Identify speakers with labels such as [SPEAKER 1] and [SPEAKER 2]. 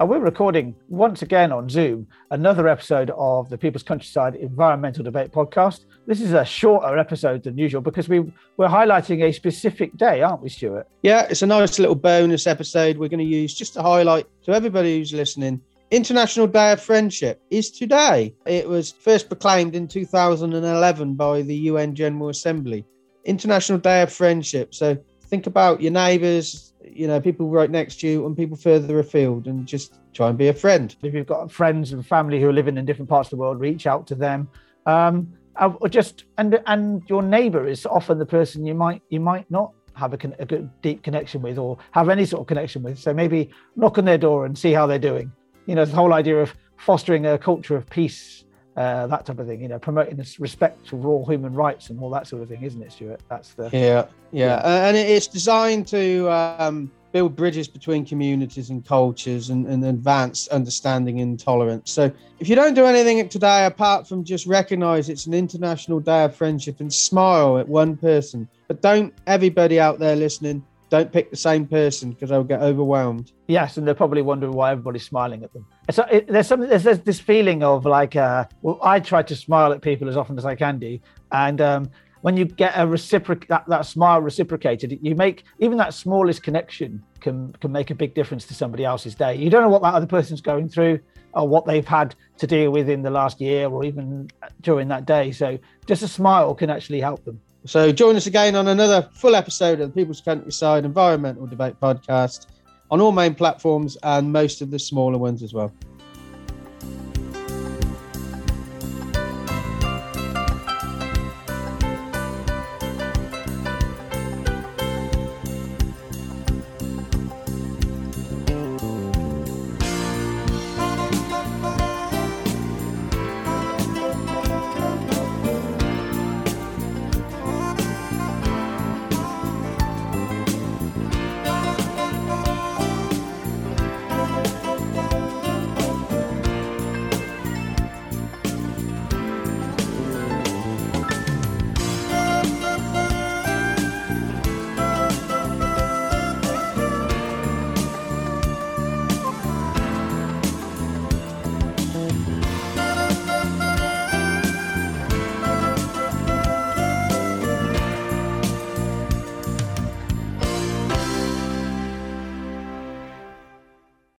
[SPEAKER 1] And we're recording once again on Zoom another episode of the People's Countryside Environmental Debate Podcast. This is a shorter episode than usual because we, we're highlighting a specific day, aren't we, Stuart?
[SPEAKER 2] Yeah, it's a nice little bonus episode we're going to use just to highlight to everybody who's listening. International Day of Friendship is today. It was first proclaimed in 2011 by the UN General Assembly. International Day of Friendship. So think about your neighbours, you know, people right next to you and people further afield and just try and be a friend.
[SPEAKER 1] If you've got friends and family who are living in different parts of the world, reach out to them. Um, or just and and your neighbor is often the person you might you might not have a, a good deep connection with or have any sort of connection with. So maybe knock on their door and see how they're doing. You know, the whole idea of fostering a culture of peace uh, that type of thing. You know, promoting this respect for all human rights and all that sort of thing, isn't it, Stuart? That's the
[SPEAKER 2] yeah, yeah, yeah. Uh, and it's designed to um, build bridges between communities and cultures and, and advance understanding and tolerance. So, if you don't do anything today apart from just recognise it's an international day of friendship and smile at one person, but don't everybody out there listening don't pick the same person because they'll get overwhelmed.
[SPEAKER 1] Yes, and they're probably wondering why everybody's smiling at them. So it, there's something there's, there's, this feeling of like, uh, well, I try to smile at people as often as I can do, and um, when you get a reciproc that, that smile reciprocated, you make even that smallest connection can can make a big difference to somebody else's day. You don't know what that other person's going through or what they've had to deal with in the last year or even during that day. So just a smile can actually help them.
[SPEAKER 2] So join us again on another full episode of the People's Countryside Environmental Debate Podcast on all main platforms and most of the smaller ones as well.